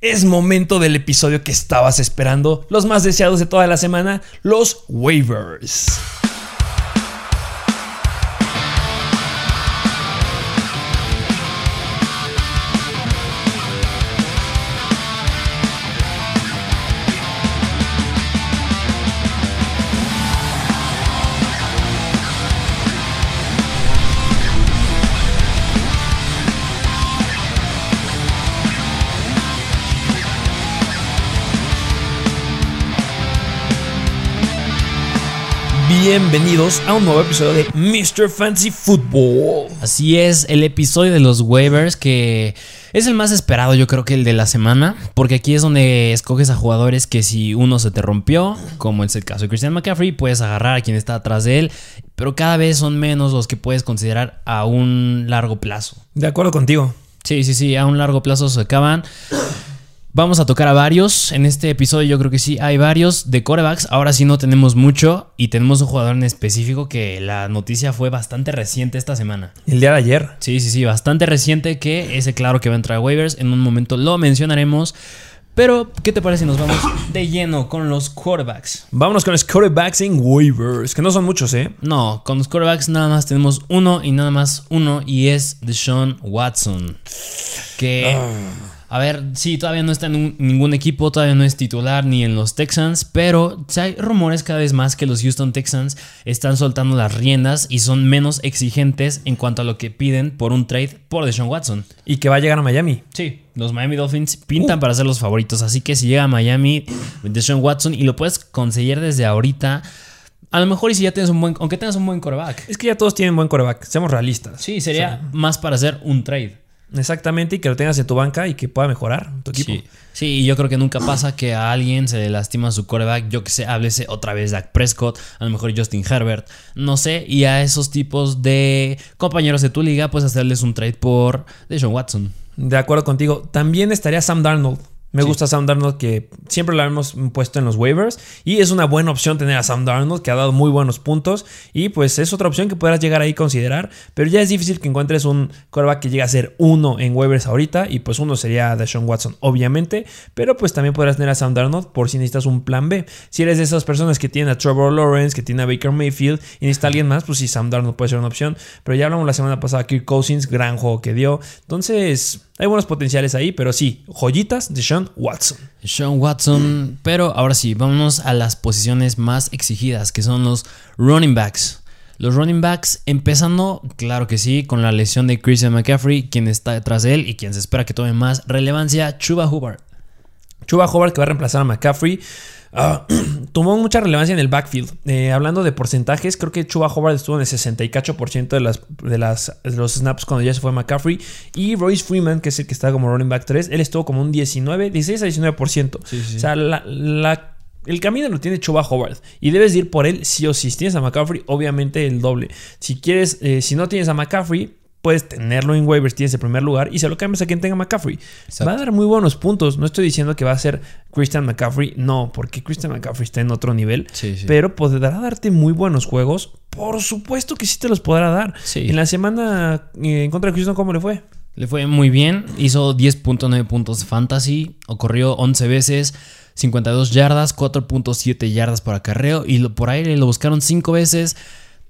Es momento del episodio que estabas esperando, los más deseados de toda la semana, los waivers. Bienvenidos a un nuevo episodio de Mr. Fancy Football. Así es, el episodio de los waivers que es el más esperado, yo creo que el de la semana, porque aquí es donde escoges a jugadores que si uno se te rompió, como es el caso de Christian McCaffrey, puedes agarrar a quien está atrás de él, pero cada vez son menos los que puedes considerar a un largo plazo. De acuerdo contigo. Sí, sí, sí, a un largo plazo se acaban. Vamos a tocar a varios. En este episodio yo creo que sí hay varios de corebacks. Ahora sí no tenemos mucho y tenemos un jugador en específico que la noticia fue bastante reciente esta semana. El día de ayer. Sí, sí, sí, bastante reciente que ese claro que va a entrar a waivers. En un momento lo mencionaremos. Pero, ¿qué te parece si nos vamos de lleno con los quarterbacks? Vámonos con los quarterbacks en waivers, que no son muchos, ¿eh? No, con los quarterbacks nada más tenemos uno y nada más uno y es Deshaun Watson. Que... Ah. A ver, sí, todavía no está en ningún equipo, todavía no es titular ni en los Texans, pero hay rumores cada vez más que los Houston Texans están soltando las riendas y son menos exigentes en cuanto a lo que piden por un trade por Deshaun Watson. Y que va a llegar a Miami. Sí, los Miami Dolphins pintan uh. para ser los favoritos, así que si llega a Miami, Deshaun Watson y lo puedes conseguir desde ahorita. A lo mejor y si ya tienes un buen, aunque tengas un buen coreback. Es que ya todos tienen buen coreback, seamos realistas. Sí, sería más para hacer un trade. Exactamente, y que lo tengas en tu banca y que pueda mejorar tu equipo. Sí, sí y yo creo que nunca pasa que a alguien se le lastima su coreback. Yo que sé, háblese otra vez Dak Prescott, a lo mejor Justin Herbert, no sé. Y a esos tipos de compañeros de tu liga, pues hacerles un trade por Deshaun Watson. De acuerdo contigo. También estaría Sam Darnold. Me gusta Sam Darnold que siempre lo hemos puesto en los waivers y es una buena opción tener a Sam Darnold que ha dado muy buenos puntos y pues es otra opción que podrás llegar ahí a considerar, pero ya es difícil que encuentres un quarterback que llegue a ser uno en waivers ahorita y pues uno sería Deshaun Watson obviamente, pero pues también podrás tener a Sam Darnold por si necesitas un plan B. Si eres de esas personas que tienen a Trevor Lawrence, que tiene a Baker Mayfield y necesita alguien más, pues sí, Sam Darnold puede ser una opción, pero ya hablamos la semana pasada Kirk Cousins, gran juego que dio, entonces hay buenos potenciales ahí, pero sí, joyitas de Sean Watson. Sean Watson, pero ahora sí, vámonos a las posiciones más exigidas, que son los running backs. Los running backs, empezando, claro que sí, con la lesión de Christian McCaffrey, quien está detrás de él y quien se espera que tome más relevancia, Chuba Hubbard. Chuba Hubbard que va a reemplazar a McCaffrey. Ah, tomó mucha relevancia en el backfield. Eh, hablando de porcentajes, creo que Chuba Howard estuvo en el 68% de, las, de, las, los snaps cuando ya se fue McCaffrey. Y Royce Freeman, que es el que está como running back 3, él estuvo como un 19, 16 a 19%. O sea, el camino lo tiene Chuba Howard y debes ir por él sí o sí. Si tienes a McCaffrey, obviamente el doble. Si quieres, eh, si no tienes a McCaffrey, puedes tenerlo en waivers, tienes el primer lugar y se lo cambias a quien tenga McCaffrey. Va a dar muy buenos puntos. No estoy diciendo que va a ser Christian McCaffrey, no, porque Christian McCaffrey está en otro nivel, pero podrá darte muy buenos juegos. Por supuesto que sí te los podrá dar. En la semana eh, en contra de Houston, ¿cómo le fue? Le fue muy bien, hizo 10.9 puntos fantasy, ocurrió 11 veces, 52 yardas, 4.7 yardas por acarreo y por aire lo buscaron 5 veces.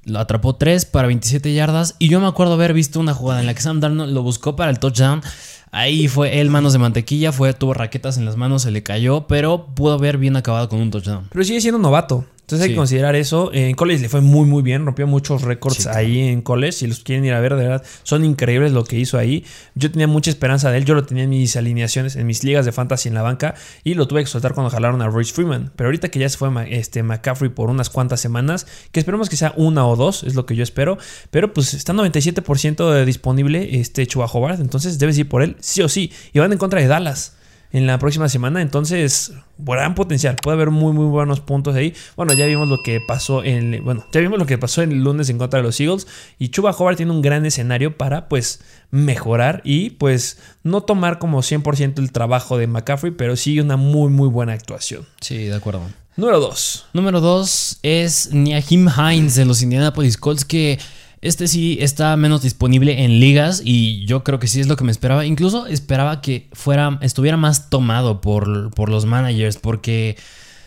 Lo atrapó 3 para 27 yardas. Y yo me acuerdo haber visto una jugada en la que Sam Darnold lo buscó para el touchdown. Ahí fue él, manos de mantequilla, fue, tuvo raquetas en las manos, se le cayó, pero pudo haber bien acabado con un touchdown. Pero sigue siendo novato. Entonces hay que considerar eso. En college le fue muy, muy bien. Rompió muchos récords ahí en college. Si los quieren ir a ver, de verdad, son increíbles lo que hizo ahí. Yo tenía mucha esperanza de él. Yo lo tenía en mis alineaciones, en mis ligas de fantasy en la banca. Y lo tuve que soltar cuando jalaron a Royce Freeman. Pero ahorita que ya se fue este, McCaffrey por unas cuantas semanas, que esperemos que sea una o dos, es lo que yo espero. Pero pues está 97% disponible este Chua Hobart. Entonces debes ir por él, sí o sí. Y van en contra de Dallas en la próxima semana. Entonces, gran potencial. Puede haber muy, muy buenos puntos ahí. Bueno, ya vimos lo que pasó en. Bueno, ya vimos lo que pasó el lunes en contra de los Eagles. Y Chuba Howard tiene un gran escenario para, pues, mejorar y, pues, no tomar como 100% el trabajo de McCaffrey, pero sí una muy, muy buena actuación. Sí, de acuerdo. Número 2. Número 2 es Niahim Hines de los Indianapolis Colts que Este sí está menos disponible en ligas y yo creo que sí es lo que me esperaba. Incluso esperaba que fuera, estuviera más tomado por, por los managers porque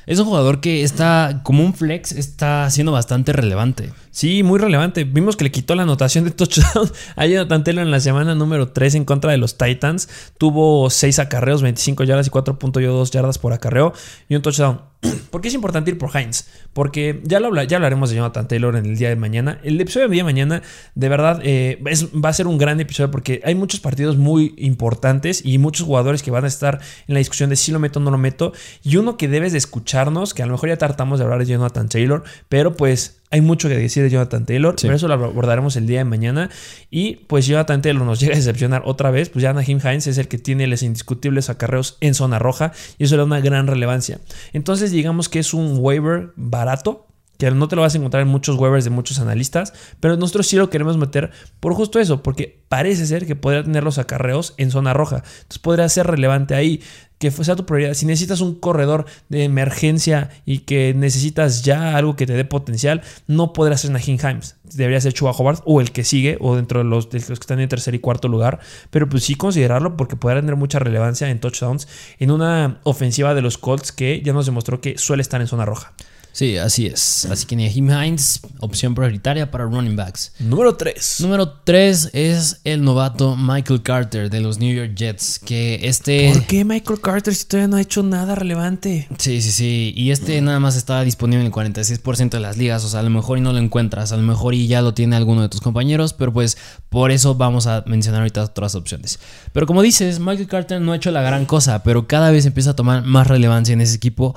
es un jugador que está como un flex, está siendo bastante relevante. Sí, muy relevante. Vimos que le quitó la anotación de touchdown a Jonathan Taylor en la semana número 3 en contra de los Titans. Tuvo 6 acarreos, 25 yardas y 4.2 yardas por acarreo y un touchdown. ¿Por qué es importante ir por Heinz? Porque ya, lo ya hablaremos de Jonathan Taylor en el día de mañana. El episodio de mañana, de verdad, eh, va a ser un gran episodio porque hay muchos partidos muy importantes y muchos jugadores que van a estar en la discusión de si lo meto o no lo meto. Y uno que debes de escucharnos, que a lo mejor ya tratamos de hablar de Jonathan Taylor, pero pues hay mucho que decir de Jonathan Taylor, pero eso lo abordaremos el día de mañana. Y pues Jonathan Taylor nos llega a decepcionar otra vez. Pues ya Nahim Hines es el que tiene los indiscutibles acarreos en zona roja y eso le da una gran relevancia. Entonces, digamos que es un waiver barato, que no te lo vas a encontrar en muchos waivers de muchos analistas, pero nosotros sí lo queremos meter por justo eso, porque parece ser que podría tener los acarreos en zona roja. Entonces podría ser relevante ahí que sea tu prioridad. Si necesitas un corredor de emergencia y que necesitas ya algo que te dé potencial, no podrás ser Najin Himes. Debería ser Chuba Hobart o el que sigue o dentro de los, de los, que están en tercer y cuarto lugar. Pero pues sí considerarlo porque podrá tener mucha relevancia en touchdowns en una ofensiva de los Colts que ya nos demostró que suele estar en zona roja. Sí, así es. Así que Nahim Hines, opción prioritaria para running backs. Número 3. Número 3 es el novato Michael Carter de los New York Jets. Que este. ¿Por qué Michael Carter si todavía no ha hecho nada relevante? Sí, sí, sí. Y este nada más estaba disponible en el 46% de las ligas. O sea, a lo mejor y no lo encuentras. A lo mejor y ya lo tiene alguno de tus compañeros. Pero pues por eso vamos a mencionar ahorita otras opciones. Pero como dices, Michael Carter no ha hecho la gran cosa. Pero cada vez empieza a tomar más relevancia en ese equipo.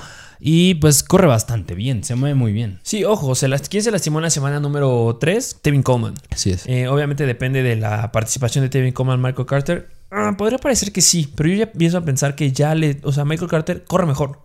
Y pues corre bastante bien, se mueve muy bien. Sí, ojo, se ¿quién se lastimó en la semana número 3? Tevin Coleman. Así es. Eh, obviamente depende de la participación de Tevin Coleman, Michael Carter. Ah, podría parecer que sí, pero yo ya empiezo a pensar que ya le. O sea, Michael Carter corre mejor.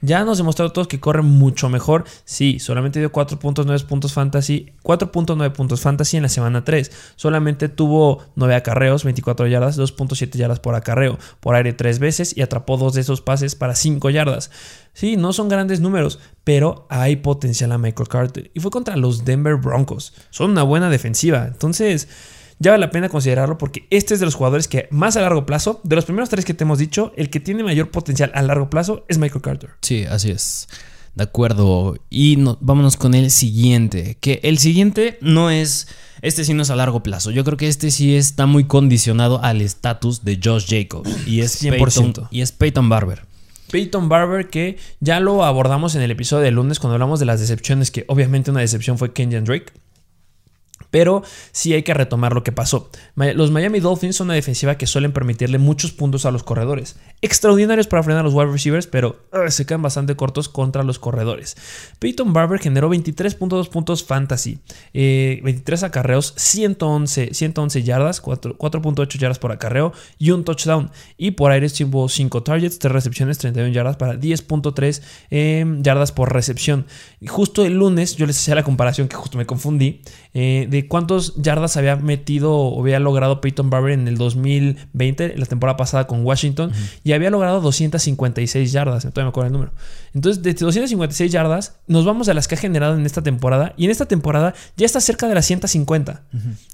Ya nos demostrado todos que corre mucho mejor. Sí, solamente dio 4.9 puntos fantasy. 4.9 puntos fantasy en la semana 3. Solamente tuvo 9 acarreos, 24 yardas, 2.7 yardas por acarreo. Por aire 3 veces y atrapó dos de esos pases para 5 yardas. Sí, no son grandes números, pero hay potencial a Michael Carter. Y fue contra los Denver Broncos. Son una buena defensiva. Entonces ya vale la pena considerarlo porque este es de los jugadores que más a largo plazo, de los primeros tres que te hemos dicho, el que tiene mayor potencial a largo plazo es Michael Carter. Sí, así es. De acuerdo. Y vámonos con el siguiente. Que el siguiente no es. Este sí no es a largo plazo. Yo creo que este sí está muy condicionado al estatus de Josh Jacobs. Y es 100%. y es Peyton Barber. Peyton Barber, que ya lo abordamos en el episodio de lunes cuando hablamos de las decepciones, que obviamente una decepción fue Kenyan Drake. Pero sí hay que retomar lo que pasó. Los Miami Dolphins son una defensiva que suelen permitirle muchos puntos a los corredores. Extraordinarios para frenar a los wide receivers, pero uh, se quedan bastante cortos contra los corredores. Peyton Barber generó 23.2 puntos fantasy, 23 eh, acarreos, 111, 111 yardas, 4.8 yardas por acarreo y un touchdown. Y por aire tuvo 5 targets, 3 recepciones, 31 yardas para 10.3 em, yardas por recepción. Y justo el lunes yo les hacía la comparación que justo me confundí. Eh, de cuántos yardas había metido o había logrado Peyton Barber en el 2020, la temporada pasada con Washington, y había logrado 256 yardas, todavía me acuerdo el número. Entonces, de 256 yardas, nos vamos a las que ha generado en esta temporada, y en esta temporada ya está cerca de las 150.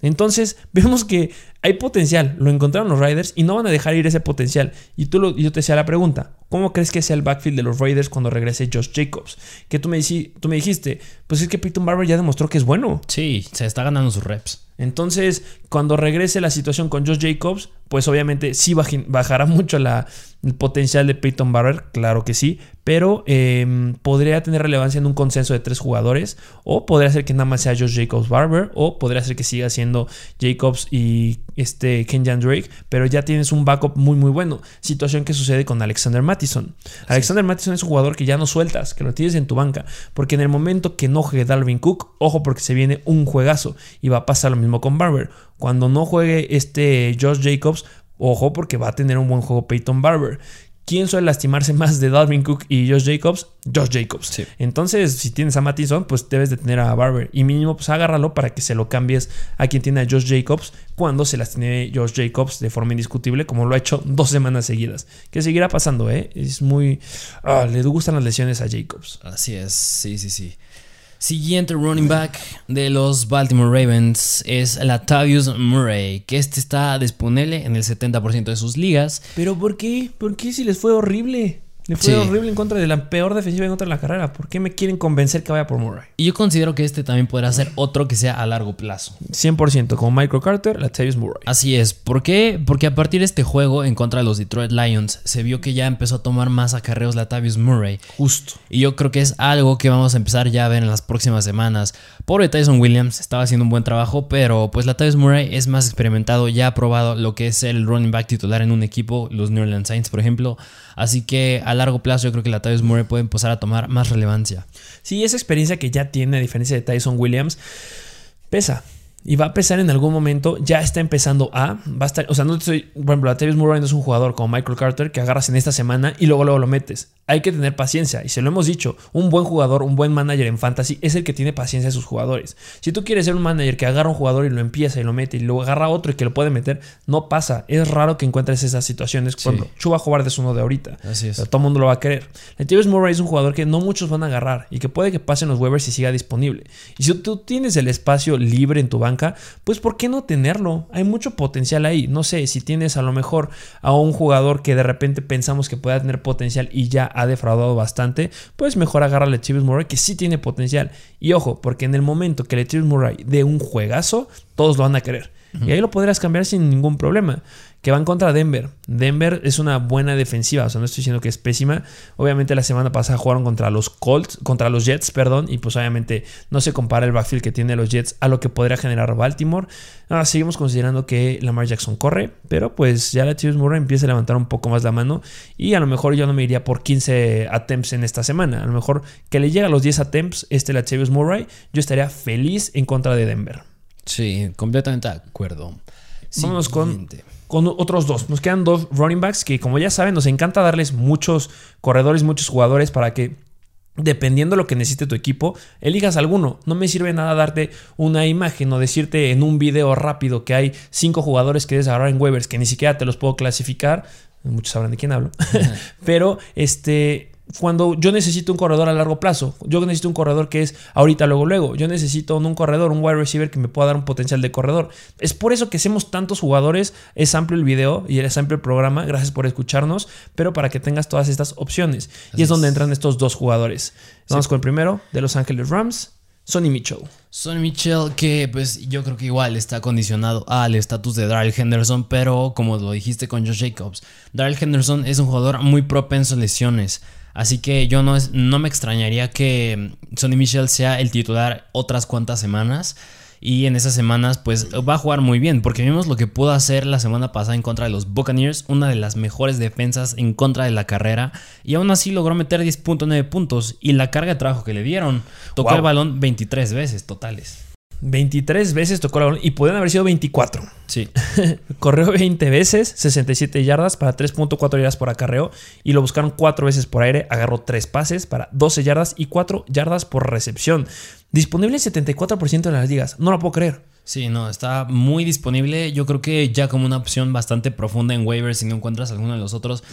Entonces, vemos que hay potencial, lo encontraron los Raiders y no van a dejar ir ese potencial. Y tú lo, yo te hacía la pregunta, ¿cómo crees que sea el backfield de los Raiders cuando regrese Josh Jacobs? Que tú me, tú me dijiste, pues es que Peyton Barber ya demostró que es bueno. Sí, se está ganando sus reps. Entonces, cuando regrese la situación con Josh Jacobs, pues obviamente sí bajará mucho el potencial de Peyton Barber, claro que sí, pero em, podría tener relevancia en un consenso de tres jugadores, o podría ser que nada más sea Josh Jacobs Barber, o podría ser que siga siendo Jacobs y este Kenyan Drake, pero ya tienes un backup muy muy bueno. Situación que sucede con Alexander Mattison. Alexander Mattison es un jugador que ya no sueltas, que lo tienes en tu banca, porque en el momento que no juegue Dalvin Cook, ojo porque se viene un juegazo y va a pasar lo mismo con Barber. Cuando no juegue este Josh Jacobs, ojo porque va a tener un buen juego Peyton Barber. ¿Quién suele lastimarse más de Dalvin Cook y Josh Jacobs? Josh Jacobs. Entonces, si tienes a Mattison, pues debes de tener a Barber. Y mínimo, pues agárralo para que se lo cambies a quien tiene a Josh Jacobs cuando se las tiene Josh Jacobs de forma indiscutible, como lo ha hecho dos semanas seguidas. Que seguirá pasando, ¿eh? Es muy... Ah, le gustan las lesiones a Jacobs. Así es, sí, sí, sí. Siguiente running back de los Baltimore Ravens es Latavius Murray, que este está disponible en el 70% de sus ligas. ¿Pero por qué? ¿Por qué si les fue horrible? Le fue horrible en contra de la peor defensiva en contra de la carrera. ¿Por qué me quieren convencer que vaya por Murray? Y yo considero que este también podrá ser otro que sea a largo plazo. 100% como Michael Carter, Latavius Murray. Así es. ¿Por qué? Porque a partir de este juego en contra de los Detroit Lions se vio que ya empezó a tomar más acarreos Latavius Murray. Justo. Y yo creo que es algo que vamos a empezar ya a ver en las próximas semanas. Pobre Tyson Williams, estaba haciendo un buen trabajo, pero pues Latavius Murray es más experimentado, ya ha probado lo que es el running back titular en un equipo, los New Orleans Saints, por ejemplo. Así que a largo plazo yo creo que la Tyson Murray puede empezar a tomar más relevancia. Sí, esa experiencia que ya tiene, a diferencia de Tyson Williams, pesa y va a pesar en algún momento, ya está empezando a, va a estar, o sea, no estoy, por ejemplo, Latavius Murray no es un jugador como Michael Carter que agarras en esta semana y luego luego lo metes. Hay que tener paciencia y se lo hemos dicho, un buen jugador, un buen manager en fantasy es el que tiene paciencia de sus jugadores. Si tú quieres ser un manager que agarra un jugador y lo empieza y lo mete y luego agarra otro y que lo puede meter, no pasa. Es raro que encuentres esas situaciones cuando Chuba Howard es uno de ahorita. Así es. todo el mundo lo va a querer. Latavius Murray es un jugador que no muchos van a agarrar y que puede que pasen los waivers y siga disponible. Y si tú tienes el espacio libre en tu banca, pues por ¿por qué no tenerlo? Hay mucho potencial ahí. No sé, si tienes a lo mejor a un jugador que de repente pensamos que pueda tener potencial y ya ha defraudado bastante, pues mejor agarra a Murray que sí tiene potencial. Y ojo, porque en el momento que Letivius Murray dé un juegazo, todos lo van a querer. Y ahí lo podrás cambiar sin ningún problema que van contra Denver. Denver es una buena defensiva, o sea, no estoy diciendo que es pésima. Obviamente la semana pasada jugaron contra los Colts, contra los Jets, perdón, y pues obviamente no se compara el backfield que tiene los Jets a lo que podría generar Baltimore. Ahora seguimos considerando que Lamar Jackson corre, pero pues ya la Chiefs Murray empieza a levantar un poco más la mano y a lo mejor yo no me iría por 15 attempts en esta semana. A lo mejor que le llegue a los 10 attempts este la Chiefs Murray, yo estaría feliz en contra de Denver. Sí, completamente de acuerdo. Vamos con con otros dos. Nos quedan dos running backs que, como ya saben, nos encanta darles muchos corredores, muchos jugadores para que dependiendo de lo que necesite tu equipo, elijas alguno. No me sirve nada darte una imagen o decirte en un video rápido que hay cinco jugadores que debes agarrar waivers que ni siquiera te los puedo clasificar. Muchos sabrán de quién hablo. Pero este cuando yo necesito un corredor a largo plazo, yo necesito un corredor que es ahorita, luego, luego. Yo necesito un corredor, un wide receiver que me pueda dar un potencial de corredor. Es por eso que hacemos tantos jugadores. Es amplio el video y es amplio el programa. Gracias por escucharnos. Pero para que tengas todas estas opciones. y es, donde entran estos dos jugadores. Vamos con el primero de Los Ángeles Rams. Sonny Mitchell. Sonny Mitchell, que pues yo creo que igual está condicionado al estatus de Daryl Henderson, pero como lo dijiste con Josh Jacobs, Daryl Henderson es un jugador muy propenso a lesiones. Así que yo no, no me extrañaría que Sonny Michel sea el titular otras cuantas semanas. Y en esas semanas, pues va a jugar muy bien, porque vimos lo que pudo hacer la semana pasada en contra de los Buccaneers, una de las mejores defensas en contra de la carrera, y aún así logró meter 10.9 puntos. Y la carga de trabajo que le dieron, tocó el balón 23 veces totales. 23 veces tocó balón y pueden haber sido 24. Sí. Corrió 20 veces, 67 yardas para 3.4 yardas por acarreo y lo buscaron 4 veces por aire. Agarró 3 pases para 12 yardas y 4 yardas por recepción. Disponible en 74% de las ligas. No lo puedo creer. Sí, no, está muy disponible. Yo creo que ya como una opción bastante profunda en waivers, si no encuentras alguno de los otros,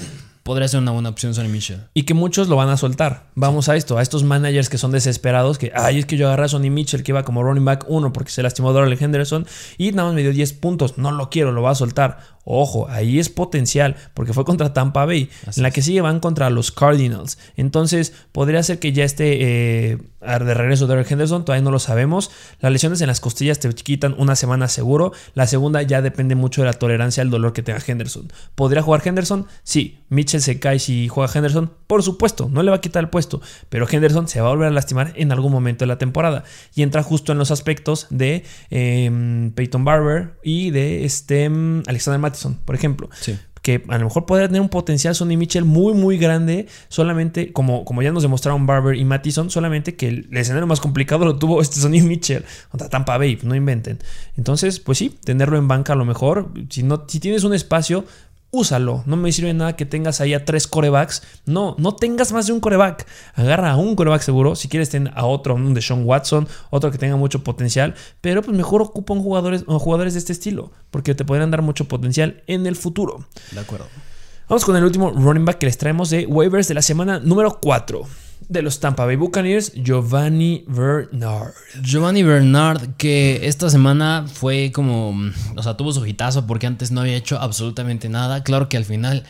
podría ser una buena opción Sonny Mitchell. Y que muchos lo van a soltar. Vamos a esto, a estos managers que son desesperados, que, ay, es que yo agarré a Sonny Mitchell, que iba como running back 1 porque se lastimó Darrell Henderson y nada más me dio 10 puntos. No lo quiero, lo va a soltar. Ojo, ahí es potencial, porque fue contra Tampa Bay. en la que sigue van contra los Cardinals. Entonces, podría ser que ya esté eh, de regreso Darrell Henderson, todavía no lo sabemos. Las lesiones en las costillas te quitan una semana seguro. La segunda ya depende mucho de la tolerancia al dolor que tenga Henderson. ¿Podría jugar Henderson? Sí. Mitchell se cae si juega Henderson. Por supuesto, no le va a quitar el puesto. Pero Henderson se va a volver a lastimar en algún momento de la temporada. Y entra justo en los aspectos de em, Peyton Barber y de este, em, Alexander Mattison, por ejemplo. Sí que a lo mejor podría tener un potencial Sonny Mitchell muy muy grande, solamente como, como ya nos demostraron Barber y Mattison, solamente que el escenario más complicado lo tuvo este Sonny Mitchell contra Tampa Bay, no inventen. Entonces, pues sí, tenerlo en banca a lo mejor, si, no, si tienes un espacio, úsalo. No me sirve nada que tengas ahí a tres corebacks. No, no tengas más de un coreback. Agarra a un coreback seguro. Si quieres, ten a otro, un de Sean Watson, otro que tenga mucho potencial. Pero pues mejor ocupa un jugadores, jugadores de este estilo. Porque te podrían dar mucho potencial en el futuro. De acuerdo. Vamos con el último running back que les traemos de waivers de la semana número 4. De los Tampa Bay Buccaneers, Giovanni Bernard. Giovanni Bernard, que esta semana fue como, o sea, tuvo su hitazo porque antes no había hecho absolutamente nada. Claro que al final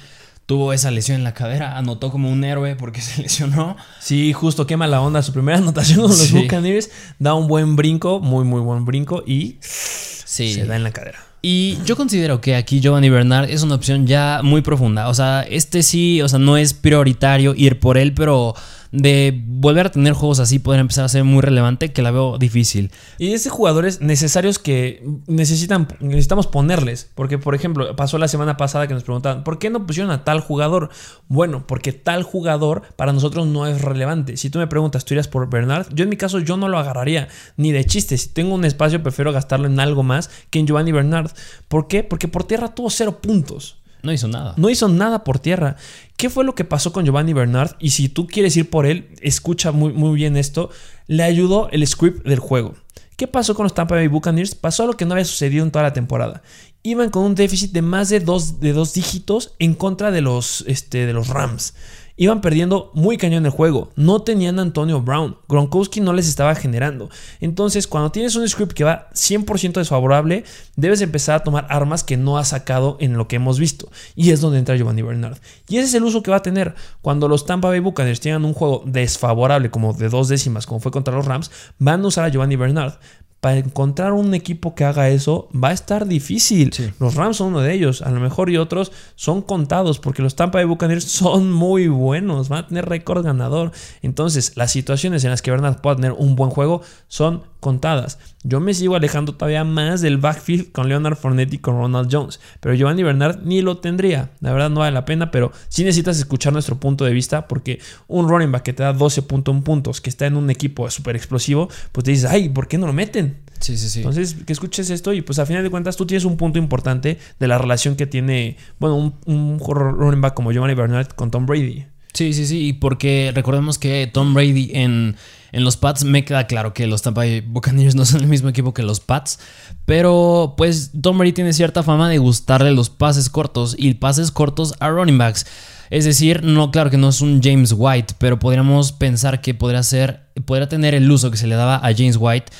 tuvo esa lesión en la cadera, anotó como un héroe porque se lesionó. Sí, justo quema la onda. Su primera anotación con los Buccaneers da un buen brinco, muy, muy buen brinco y se da en la cadera. Y yo considero que aquí Giovanni Bernard es una opción ya muy profunda. O sea, este sí, o sea, no es prioritario ir por él, pero de volver a tener juegos así, poder empezar a ser muy relevante, que la veo difícil. Y ese jugadores necesarios que necesitan, necesitamos ponerles. Porque, por ejemplo, pasó la semana pasada que nos preguntaban, ¿por qué no pusieron a tal jugador? Bueno, porque tal jugador para nosotros no es relevante. Si tú me preguntas, ¿tú irías por Bernard? Yo en mi caso, yo no lo agarraría ni de chiste. Si tengo un espacio, prefiero gastarlo en algo más que en Giovanni Bernard. ¿Por qué? Porque por tierra tuvo cero puntos. No hizo nada. No hizo nada por tierra. ¿Qué fue lo que pasó con Giovanni Bernard? Y si tú quieres ir por él, escucha muy, muy bien esto. Le ayudó el script del juego. ¿Qué pasó con los Tampa Bay Buccaneers? Pasó lo que no había sucedido en toda la temporada. Iban con un déficit de más de dos, de dos dígitos en contra de los, este, de los Rams iban perdiendo muy cañón el juego. No tenían a Antonio Brown. Gronkowski no les estaba generando. Entonces, cuando tienes un script que va 100% desfavorable, debes empezar a tomar armas que no has sacado en lo que hemos visto. Y es donde entra Giovanni Bernard. Y ese es el uso que va a tener. Cuando los Tampa Bay Buccaneers tengan un juego desfavorable, como de dos décimas, como fue contra los Rams, van a usar a Giovanni Bernard para encontrar un equipo que haga eso va a estar difícil. Los Rams son uno de ellos, a lo mejor y otros son contados porque los Tampa Bay Buccaneers son muy buenos, van a tener récord ganador. Entonces, las situaciones en las que Bernard pueda tener un buen juego son contadas. Yo me sigo alejando todavía más del backfield con Leonard Fournette y con Ronald Jones, pero Giovanni Bernard ni lo tendría. La verdad no vale la pena, pero sí necesitas escuchar nuestro punto de vista porque un running back que te da 12.1 puntos, que está en un equipo súper explosivo, pues te dices, ay, ¿por qué no lo meten? Sí, sí, sí. Entonces, que escuches esto y pues a final de cuentas tú tienes un punto importante de la relación que tiene, bueno, un, un running back como Giovanni Bernard con Tom Brady. Sí, sí, sí, porque recordemos que Tom Brady en, en los Pats me queda claro que los Tampa Bay Buccaneers no son el mismo equipo que los Pats, pero pues Tom Brady tiene cierta fama de gustarle los pases cortos y pases cortos a running backs. Es decir, no, claro que no es un James White, pero podríamos pensar que podría ser, podría tener el uso que se le daba a James White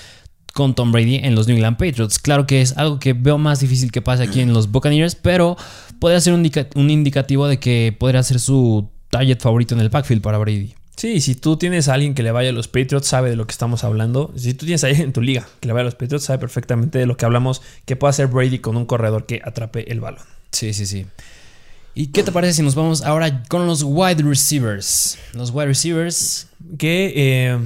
con Tom Brady en los New England Patriots. Claro que es algo que veo más difícil que pase aquí en los Buccaneers, pero podría ser un, un indicativo de que podría ser su target favorito en el backfield para Brady. Sí, si tú tienes a alguien que le vaya a los Patriots, sabe de lo que estamos hablando. Si tú tienes a alguien en tu liga que le vaya a los Patriots, sabe perfectamente de lo que hablamos que puede hacer Brady con un corredor que atrape el balón. Sí, sí, sí. ¿Y qué te parece si nos vamos ahora con los wide receivers? Los wide receivers. Que eh,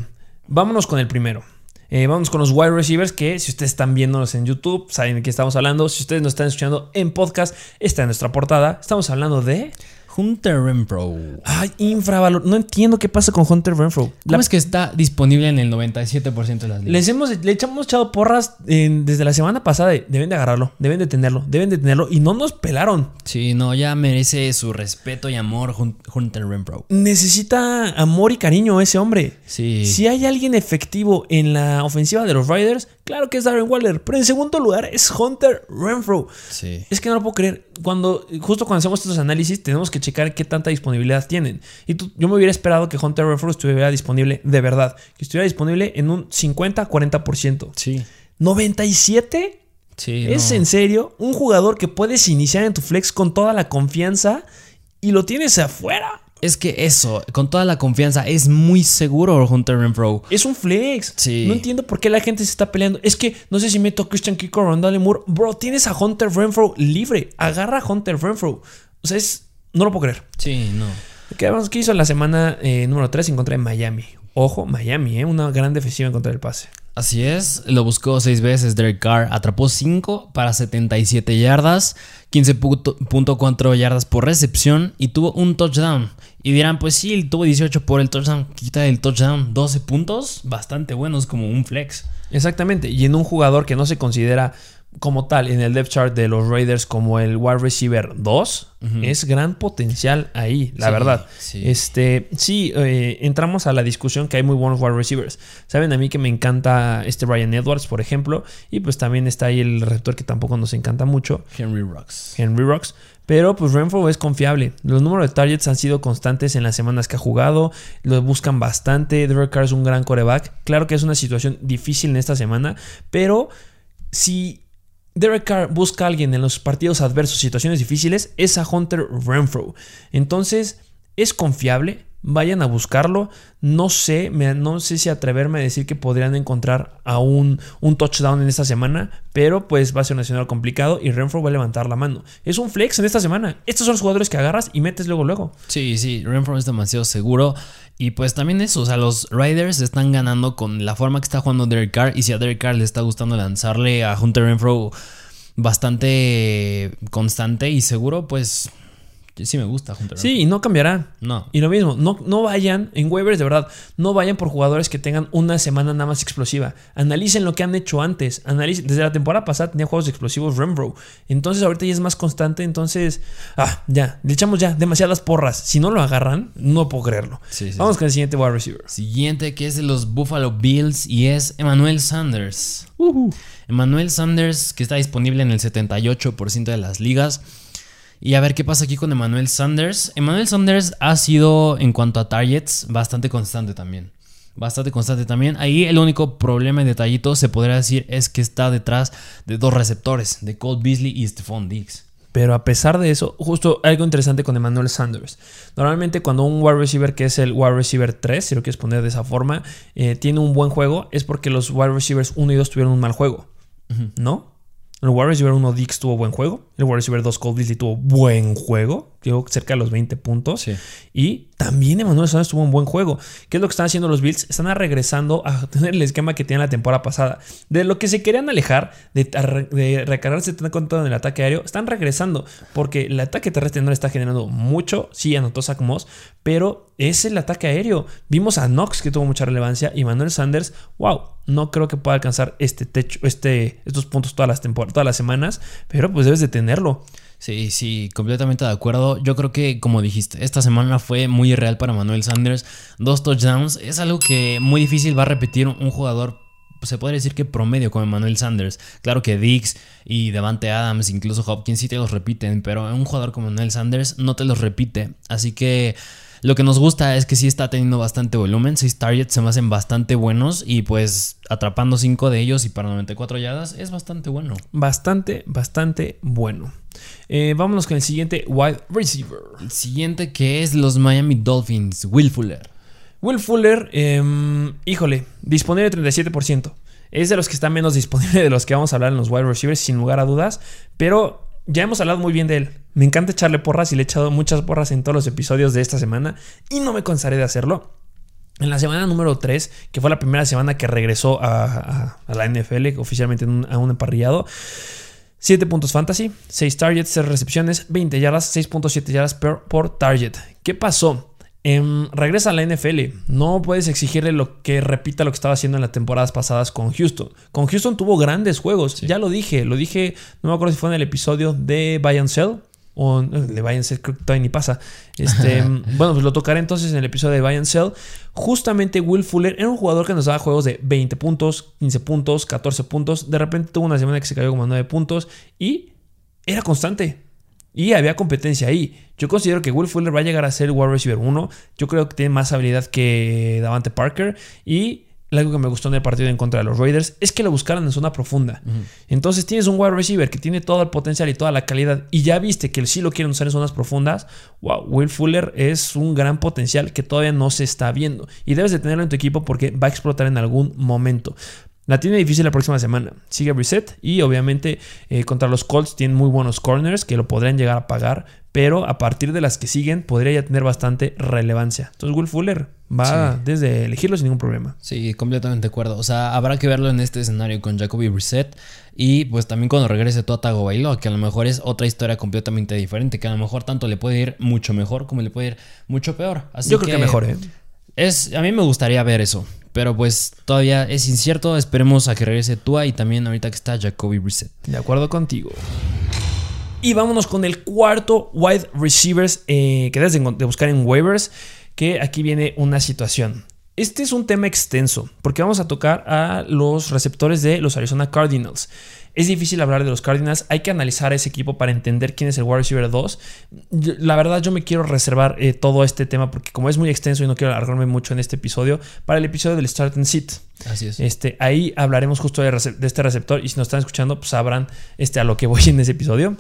vámonos con el primero. Eh, vámonos con los wide receivers que si ustedes están viéndonos en YouTube, saben de qué estamos hablando. Si ustedes nos están escuchando en podcast, está en nuestra portada. Estamos hablando de... Hunter Renfro. Ay, infravalor. No entiendo qué pasa con Hunter Renfro. ¿Cómo es que está disponible en el 97% de las ligas? Les hemos, le echamos echado porras desde la semana pasada. deben de agarrarlo, deben de tenerlo, deben de tenerlo. Y no nos pelaron. Sí, no, ya merece su respeto y amor Hunter Renfro. Necesita amor y cariño ese hombre. Sí. Si hay alguien efectivo en la ofensiva de los Riders, claro que es Darren Waller. Pero en segundo lugar es Hunter Renfro. Sí. Es que no lo puedo creer. Cuando, justo cuando hacemos estos análisis, tenemos que checar qué tanta disponibilidad tienen. Y yo me hubiera esperado que Hunter Renfro estuviera disponible de verdad, que estuviera disponible en un 50-40%. Sí. ¿97? Sí. ¿Es en serio? Un jugador que puedes iniciar en tu flex con toda la confianza y lo tienes afuera. Es que eso, con toda la confianza, es muy seguro Hunter Renfro. Es un flex. Sí. No entiendo por qué la gente se está peleando. Es que no sé si meto a Christian Kirk o Rondale Moore. Bro, tienes a Hunter Renfro libre. Agarra a Hunter Renfro. O sea, es no lo puedo creer. Sí, no. ¿Qué, ¿Qué hizo la semana eh, número 3 en contra de Miami? Ojo, Miami, ¿eh? una gran defensiva en contra del pase. Así es, lo buscó seis veces Derek Carr, atrapó 5 para 77 yardas, 15.4 yardas por recepción y tuvo un touchdown. Y dirán, pues sí, tuvo 18 por el touchdown, quita el touchdown, 12 puntos, bastante buenos como un flex. Exactamente, y en un jugador que no se considera como tal en el depth chart de los Raiders como el wide receiver 2, es gran potencial ahí, la verdad. Sí. Este, sí, eh, entramos a la discusión que hay muy buenos wide receivers. Saben a mí que me encanta este Brian Edwards, por ejemplo, y pues también está ahí el receptor que tampoco nos encanta mucho. Henry Rocks. Henry Rocks. Pero pues Renfro es confiable. Los números de targets han sido constantes en las semanas que ha jugado. Lo buscan bastante. Derek Carr es un gran coreback. Claro que es una situación difícil en esta semana. Pero si Derek Carr busca a alguien en los partidos adversos, situaciones difíciles, es a Hunter Renfro. Entonces, es confiable, vayan a buscarlo. No sé, no sé si atreverme a decir que podrían encontrar a un, un, touchdown en esta semana, pero pues va a ser un nacional complicado y Renfro va a levantar la mano. Es un flex en esta semana. Estos son los jugadores que agarras y metes luego, luego. Sí, sí, Renfro es demasiado seguro. Y pues también eso, o sea, los Riders están ganando con la forma que está jugando Derek Carr. Y si a Derek Carr le está gustando lanzarle a Hunter Renfro bastante constante y seguro, pues Sí me gusta Hunter. Sí, y no cambiará. No. Y lo mismo, no, no vayan en waivers, de verdad, no vayan por jugadores que tengan una semana nada más explosiva. Analicen lo que han hecho antes. Analicen, desde la temporada pasada tenía juegos explosivos Rembro. Entonces ahorita ya es más constante, entonces, ah, ya, le echamos ya demasiadas porras. Si no lo agarran, no puedo creerlo. Vamos con el siguiente wide receiver. Siguiente que es de los Buffalo Bills y es Emmanuel Sanders. Emmanuel Sanders que está disponible en el 78% de las ligas. Y a ver qué pasa aquí con Emmanuel Sanders. Emmanuel Sanders ha sido, en cuanto a targets, bastante constante también. Bastante constante también. Ahí el único problema y detallito se podría decir es que está detrás de dos receptores, de Colt Beasley y Stephon Diggs. Pero a pesar de eso, justo algo interesante con Emmanuel Sanders. Normalmente cuando un wide receiver que es el wide receiver 3, si lo quieres poner de esa forma, eh, tiene un buen juego, es porque los wide receivers 1 y 2 tuvieron un mal juego. ¿No? El wide receiver 1 Dix tuvo buen juego. El wide receiver 2 Cold Beasley tuvo buen juego. Llegó cerca de los 20 puntos. Y también Emmanuel Sanders tuvo un buen juego. ¿Qué es lo que están haciendo los Bills? Están regresando a tener el esquema que tenían la temporada pasada. De lo que se querían alejar, de, de recargarse tanto en el ataque aéreo, están regresando. Porque el ataque terrestre no le está generando mucho. Sí, anotó Zach Moss. Pero es el ataque aéreo. Vimos a Knox que tuvo mucha relevancia. Y Manuel Sanders, wow, no creo que pueda alcanzar este techo, este, estos puntos todas las todas las semanas. Pero pues debes de tenerlo. Sí, sí, completamente de acuerdo. Yo creo que, como dijiste, esta semana fue muy irreal para Manuel Sanders. Dos touchdowns es algo que muy difícil va a repetir un jugador se puede decir que promedio como Manuel Sanders. Claro que Dix y Devante Adams, incluso Hopkins sí te los repiten, pero un jugador como Manuel Sanders no te los repite. Así que lo que nos gusta es que sí está teniendo bastante volumen. 6 targets se me hacen bastante buenos y pues atrapando 5 de ellos y para 94 yardas es bastante bueno. Bastante, bastante bueno. Eh, vámonos con el siguiente wide receiver. El siguiente que es los Miami Dolphins, Will Fuller. Will Fuller, em, híjole, disponible 37%. Es de los que está menos disponible de los que vamos a hablar en los wide receivers, sin lugar a dudas. Pero ya hemos hablado muy bien de él. Me encanta echarle porras y le he echado muchas porras en todos los episodios de esta semana y no me cansaré de hacerlo. En la semana número 3, que fue la primera semana que regresó a, la NFL, oficialmente a un emparrillado, 7 puntos fantasy, 6 targets, 6 recepciones, 20 yardas, 6.7 yardas por, por target. ¿Qué pasó? Em, regresa a la NFL. No puedes exigirle lo que repita lo que estaba haciendo en las temporadas pasadas con Houston. Con Houston tuvo grandes juegos. Ya lo dije. Lo dije, no me acuerdo si fue en el episodio de Buy and Sell. O de Buy and Sell, creo que todavía ni pasa. Este, bueno, pues lo tocaré entonces en el episodio de Buy and Sell. Justamente Will Fuller era un jugador que nos daba juegos de 20 puntos, 15 puntos, 14 puntos. De repente tuvo una semana que se cayó como 9 puntos. Y era constante. Y había competencia ahí. Yo considero que Will Fuller va a llegar a ser wide receiver 1. Yo creo que tiene más habilidad que Davante Parker. Y algo que me gustó en el partido en contra de los Raiders es que lo buscaran en zona profunda. Entonces tienes un wide receiver que tiene todo el potencial y toda la calidad. Y ya viste que sí lo quieren usar en zonas profundas. Wow, Will Fuller es un gran potencial que todavía no se está viendo. Y debes de tenerlo en tu equipo porque va a explotar en algún momento. La tiene difícil la próxima semana. Sigue reset y obviamente eh, contra los Colts tienen muy buenos corners que lo podrían llegar a pagar, pero a partir de las que siguen podría ya tener bastante relevancia. Entonces Will Fuller va desde elegirlo sin ningún problema. Sí, completamente de acuerdo. O sea, habrá que verlo en este escenario con Jacoby Reset y pues también cuando regrese Tua Tagovailoa, que a lo mejor es otra historia completamente diferente, que a lo mejor tanto le puede ir mucho mejor como le puede ir mucho peor. Yo creo que, mejor, ¿eh? Es, a mí me gustaría ver eso Pero pues todavía es incierto. Esperemos a que regrese Tua y también ahorita que está Jacoby Brissett. De acuerdo contigo. Y vámonos con el cuarto wide receivers eh, que debes de buscar en waivers. Que aquí viene una situación. Este es un tema extenso porque vamos a tocar a los receptores de los Arizona Cardinals. Es difícil hablar de los Cardinals, hay que analizar ese equipo para entender quién es el wide receiver 2. La verdad yo me quiero reservar eh, todo este tema porque como es muy extenso y no quiero alargarme mucho en este episodio, para el episodio del Start and Sit. Así es. Este, ahí hablaremos justo de, de, este receptor y si nos están escuchando pues sabrán este, a lo que voy en ese episodio.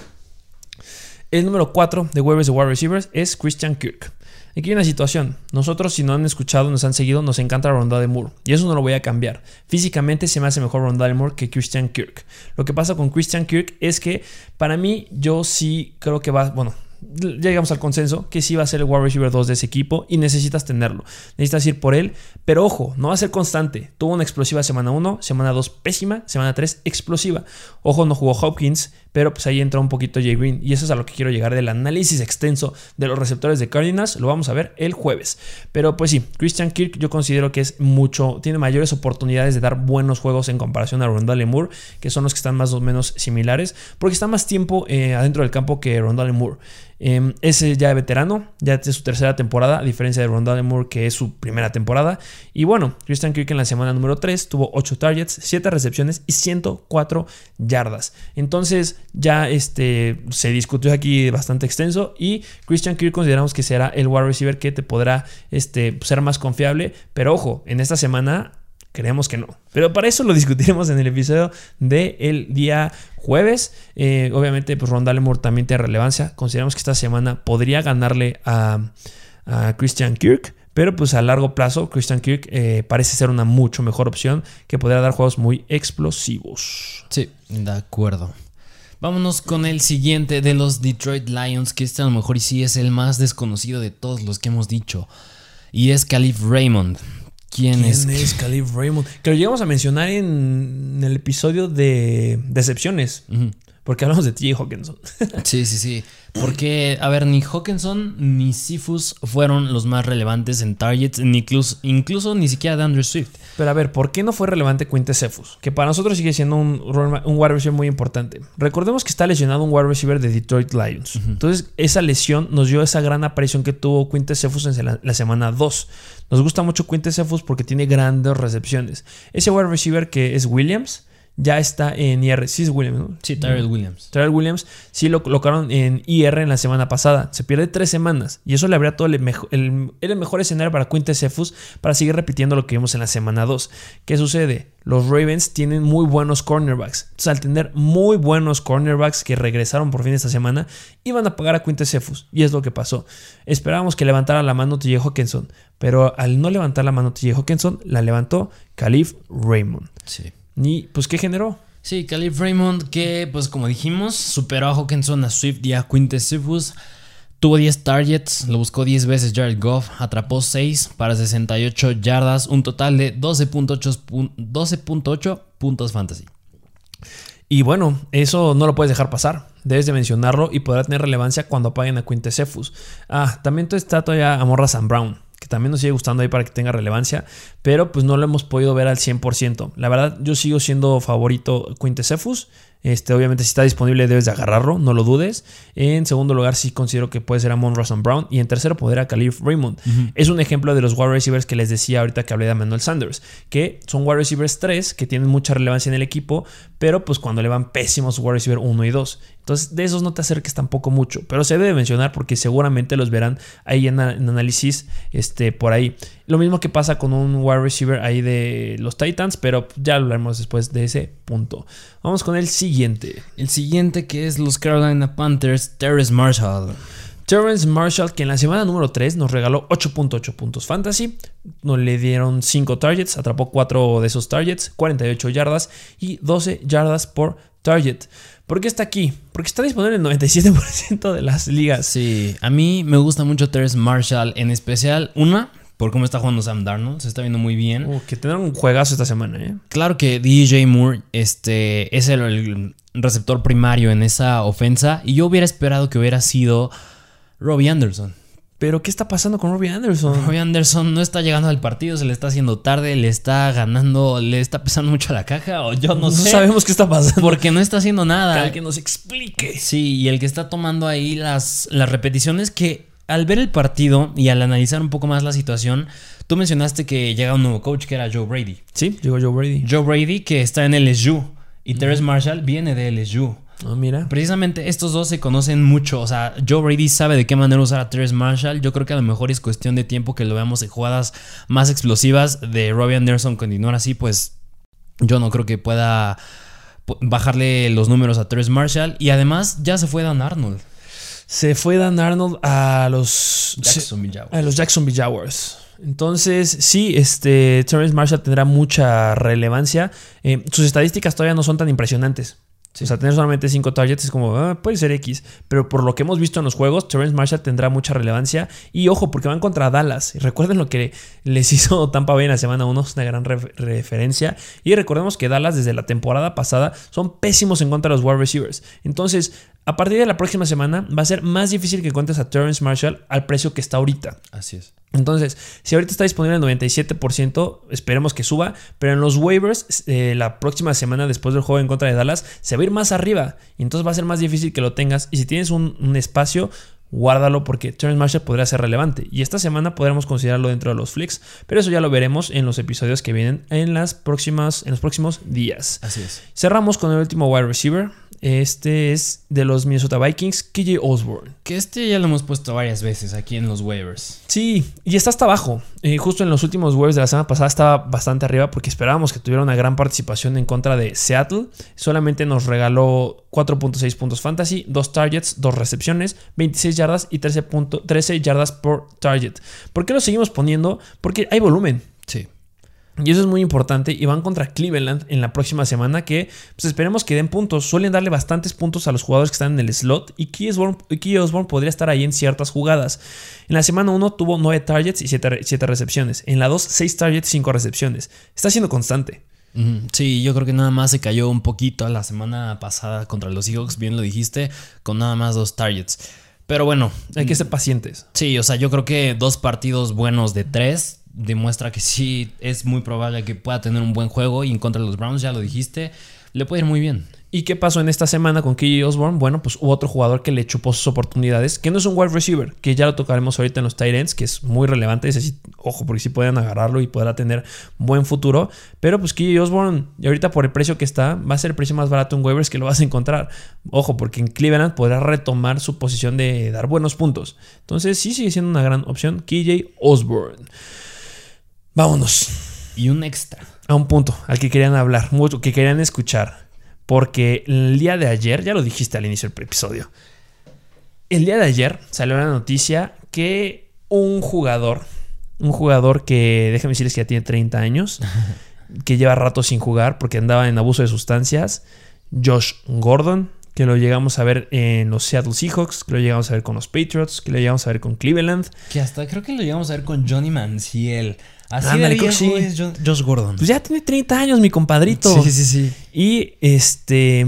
El número 4 de waivers de wide receivers es Christian Kirk. Aquí hay una situación. Nosotros, si no han escuchado, nos han seguido, nos encanta Ronda de Moore. Y eso no lo voy a cambiar. Físicamente se me hace mejor Ronda de Moore que Christian Kirk. Lo que pasa con Christian Kirk es que para mí, yo sí creo que va. Bueno, llegamos al consenso que sí va a ser el wide receiver 2 de ese equipo y necesitas tenerlo. Necesitas ir por él, pero ojo, no va a ser constante. Tuvo una explosiva semana 1, semana 2 pésima, semana 3 explosiva. Ojo, no jugó Hopkins, pero pues ahí entra un poquito Jay Green y eso es a lo que quiero llegar del análisis extenso de los receptores de Cardinals. Lo vamos a ver el jueves. Pero pues sí, Christian Kirk yo considero que es mucho, tiene mayores oportunidades de dar buenos juegos en comparación a Rondale Moore, que son los que están más o menos similares, porque está más tiempo eh, adentro del campo que Rondale Moore. Eh, ese ya veterano, ya es su tercera temporada, a diferencia de Rondale Moore, que es su primera temporada. Y bueno, Christian Kirk en la semana número 3 tuvo 8 targets, 7 recepciones y 104 yardas. Entonces, ya este, se discutió aquí bastante extenso. Y Christian Kirk consideramos que será el wide receiver que te podrá este, ser más confiable. Pero ojo, en esta semana Creemos que no. Pero para eso lo discutiremos en el episodio del día jueves. Eh, obviamente, pues Rondale Moore también tiene relevancia. Consideramos que esta semana podría ganarle a, Christian Kirk. Pero pues a largo plazo, Christian Kirk eh, parece ser una mucho mejor opción que podría dar juegos muy explosivos. Sí, de acuerdo. Vámonos con el siguiente de los Detroit Lions, que este a lo mejor sí es el más desconocido de todos los que hemos dicho. Y es Calif Raymond. ¿Quién, es? Calif Raymond? Que lo llegamos a mencionar en el episodio de Decepciones. Porque hablamos de T.J. Hawkinson. sí, sí, sí. Porque, a ver, ni Hawkinson ni Sifus fueron los más relevantes en targets, ni incluso, incluso ni siquiera de Andrew Swift. Pero a ver, ¿por qué no fue relevante Quinte Cephus? Que para nosotros sigue siendo un, un wide receiver muy importante. Recordemos que está lesionado un wide receiver de Detroit Lions. Entonces, esa lesión nos dio esa gran aparición que tuvo Quinte Cephus en la, la semana 2. Nos gusta mucho Quinte Cephus porque tiene grandes recepciones. Ese wide receiver que es Williams ya está en IR. Sí es Williams, ¿no? Sí, Tyrell Williams. Tyrell Williams sí lo colocaron en IR en la semana pasada. Se pierde tres semanas. Y eso le habría todo el, mejor, el, el mejor escenario para Quinte Cephus para seguir repitiendo lo que vimos en la semana 2. ¿Qué sucede? Los Ravens tienen muy buenos cornerbacks. Entonces, al tener muy buenos cornerbacks que regresaron por fin esta semana, iban a pagar a Quinte Cephus. Y es lo que pasó. Esperábamos que levantara la mano TJ Hawkinson. Pero al no levantar la mano TJ Hawkinson, la levantó Calif Raymond. Sí. ¿Y pues qué generó? Sí, Calif Raymond, que pues como dijimos, superó a Hawkinson, a Swift y a Quintus Cephus. Tuvo 10 targets, lo buscó 10 veces Jared Goff, atrapó 6 para 68 yardas, un total de 12.8 puntos fantasy. Y bueno, eso no lo puedes dejar pasar. Debes de mencionarlo y podrá tener relevancia cuando apaguen a Cephus. Ah, también está todavía Amorra Sam Brown que también nos sigue gustando ahí para que tenga relevancia, pero pues no lo hemos podido ver al 100%. La verdad, yo sigo siendo favorito Quintesefus. Este, obviamente, si está disponible, debes de agarrarlo, no lo dudes. En segundo lugar, sí considero que puede ser a Mon Brown. Y en tercero, poder a Khalif Raymond. Es un ejemplo de los wide receivers que les decía ahorita que hablé de Manuel Sanders, que son wide receivers 3 que tienen mucha relevancia en el equipo, pero pues cuando le van pésimos wide receiver 1 y 2. Entonces, de esos no te acerques tampoco mucho, pero se debe mencionar porque seguramente los verán ahí en, análisis este, por ahí. Lo mismo que pasa con un wide receiver ahí de los Titans, pero ya hablaremos después de ese punto. Vamos con el siguiente. El siguiente que es los Carolina Panthers, Terrence Marshall. Terrence Marshall, que en la semana número 3 nos regaló 8.8 puntos fantasy, nos le dieron 5 targets, atrapó 4 de esos targets, 48 yardas y 12 yardas por target. ¿Por qué está aquí? Porque está disponible en el 97% de las ligas. Sí, a mí me gusta mucho Terrence Marshall, en especial una, por cómo está jugando Sam Darnold, se está viendo muy bien. Uh, que tendrán un juegazo esta semana, ¿eh? Claro que DJ Moore este, es el, receptor primario en esa ofensa y yo hubiera esperado que hubiera sido Robbie Anderson. Pero ¿qué está pasando con Robbie Anderson? Robbie Anderson no está llegando al partido, se le está haciendo tarde, le está ganando, le está pesando mucho a la caja o yo no, sé. No sabemos qué está pasando. Porque no está haciendo nada. Que nos explique. Sí, y el que está tomando ahí las, las repeticiones que al ver el partido y al analizar un poco más la situación, tú mencionaste que llega un nuevo coach que era Joe Brady. Sí, llegó Joe Brady. Joe Brady que está en LSU y Terrence Marshall viene de LSU. Ah, mira. Precisamente estos dos se conocen mucho. O sea, Joe Brady sabe de qué manera usar a Terrence Marshall. Yo creo que a lo mejor es cuestión de tiempo que lo veamos en jugadas más explosivas. De Robbie Anderson continuar así, pues yo no creo que pueda bajarle los números a Terrence Marshall. Y además ya se fue Dan Arnold. Se fue Dan Arnold a los Jacksonville Jaguars. A los Jacksonville Jaguars. Entonces, sí, este, Terrence Marshall tendrá mucha relevancia. Eh, sus estadísticas todavía no son tan impresionantes. O sea, tener solamente 5 targets es como, ah, puede ser X. Pero por lo que hemos visto en los juegos, Terrence Marshall tendrá mucha relevancia. Y ojo, porque van contra Dallas. Y recuerden lo que les hizo Tampa Bay en la semana 1, es una gran referencia. Y recordemos que Dallas desde la temporada pasada son pésimos en contra de los wide receivers. Entonces, a partir de la próxima semana va a ser más difícil que encuentres a Terrence Marshall al precio que está ahorita. Así es. Entonces, si ahorita está disponible el 97%, esperemos que suba, pero en los waivers, eh, la próxima semana después del juego en contra de Dallas, se va a ir más arriba. Y entonces va a ser más difícil que lo tengas. Y si tienes un, un espacio, guárdalo porque Terrence Marshall podría ser relevante. Y esta semana podremos considerarlo dentro de los flicks, pero eso ya lo veremos en los episodios que vienen en, las próximas, en los próximos días. Así es. Cerramos con el último wide receiver. Este es de los Minnesota Vikings, KJ Osborne. Que este ya lo hemos puesto varias veces aquí en los waivers. Sí, y está hasta abajo. Eh, justo en los últimos waivers de la semana pasada estaba bastante arriba porque esperábamos que tuviera una gran participación en contra de Seattle. Solamente nos regaló 4.6 puntos fantasy, 2 targets, 2 recepciones, 26 yardas y 13, 13 yardas por target. ¿Por qué lo seguimos poniendo? Porque hay volumen. Y eso es muy importante. Y van contra Cleveland en la próxima semana. Que pues esperemos que den puntos. Suelen darle bastantes puntos a los jugadores que están en el slot. Y Key Osborne, podría estar ahí en ciertas jugadas. En la semana 1 tuvo 9 targets y 7, recepciones. En la 2, 6 targets, 5 recepciones. Está siendo constante. Sí, yo creo que nada más se cayó un poquito la semana pasada contra los Seahawks, bien lo dijiste, con nada más dos targets. Pero bueno, hay que ser pacientes. Sí, o sea, yo creo que dos partidos buenos de tres demuestra que sí es muy probable que pueda tener un buen juego y en contra de los Browns, ya lo dijiste, le puede ir muy bien. ¿Y qué pasó en esta semana con KJ Osborne? Bueno, pues hubo otro jugador que le chupó sus oportunidades, que no es un wide receiver, que ya lo tocaremos ahorita en los tight que es muy relevante. Ojo, porque sí pueden agarrarlo y podrá tener buen futuro. Pero pues KJ Osborne, y ahorita por el precio que está, va a ser el precio más barato en waivers que lo vas a encontrar. Ojo, porque en Cleveland podrá retomar su posición de dar buenos puntos. Entonces sí sigue siendo una gran opción KJ Osborne. Vámonos. Y un extra. A un punto al que querían hablar, mucho, que querían escuchar. Porque el día de ayer, ya lo dijiste al inicio del episodio, el día de ayer salió la noticia que un jugador, un jugador que, déjame decirles que ya tiene 30 años, que lleva rato sin jugar porque andaba en abuso de sustancias, Josh Gordon, que lo llegamos a ver en los Seattle Seahawks, que lo llegamos a ver con los Patriots, que lo llegamos a ver con Cleveland. Que hasta creo que lo llegamos a ver con Johnny Manziel. Así de viejo sí. es Josh Gordon. Pues ya tiene 30 años, mi compadrito. Sí, sí, sí. Y este.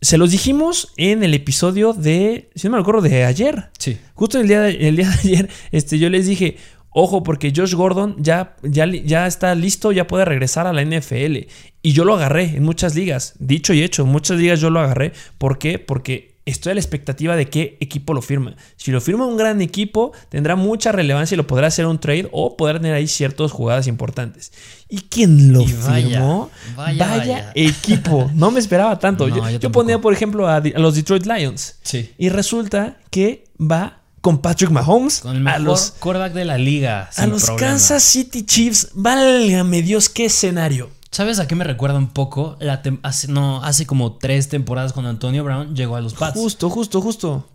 Se los dijimos en el episodio de. Si no me acuerdo, de ayer. Sí. Justo el día de, el día de ayer, este, yo les dije. Ojo, porque Josh Gordon ya, ya, ya está listo, ya puede regresar a la NFL. Y yo lo agarré en muchas ligas. Dicho y hecho, en muchas ligas yo lo agarré. ¿Por qué? Porque estoy a la expectativa de qué equipo lo firma. Si lo firma un gran equipo, tendrá mucha relevancia y lo podrá hacer un trade o podrá tener ahí ciertas jugadas importantes. ¿Y quién lo firmó? Vaya, equipo. No me esperaba tanto. yo, ponía, por ejemplo, a, los Detroit Lions. Sí. Y resulta que va con Patrick Mahomes. Con el mejor a los, quarterback de la liga. a los Kansas City Chiefs. Válgame Dios, qué escenario. ¿Sabes a qué me recuerda un poco? La hace, no, hace como tres temporadas cuando Antonio Brown llegó a los Pats. Justo, justo, justo.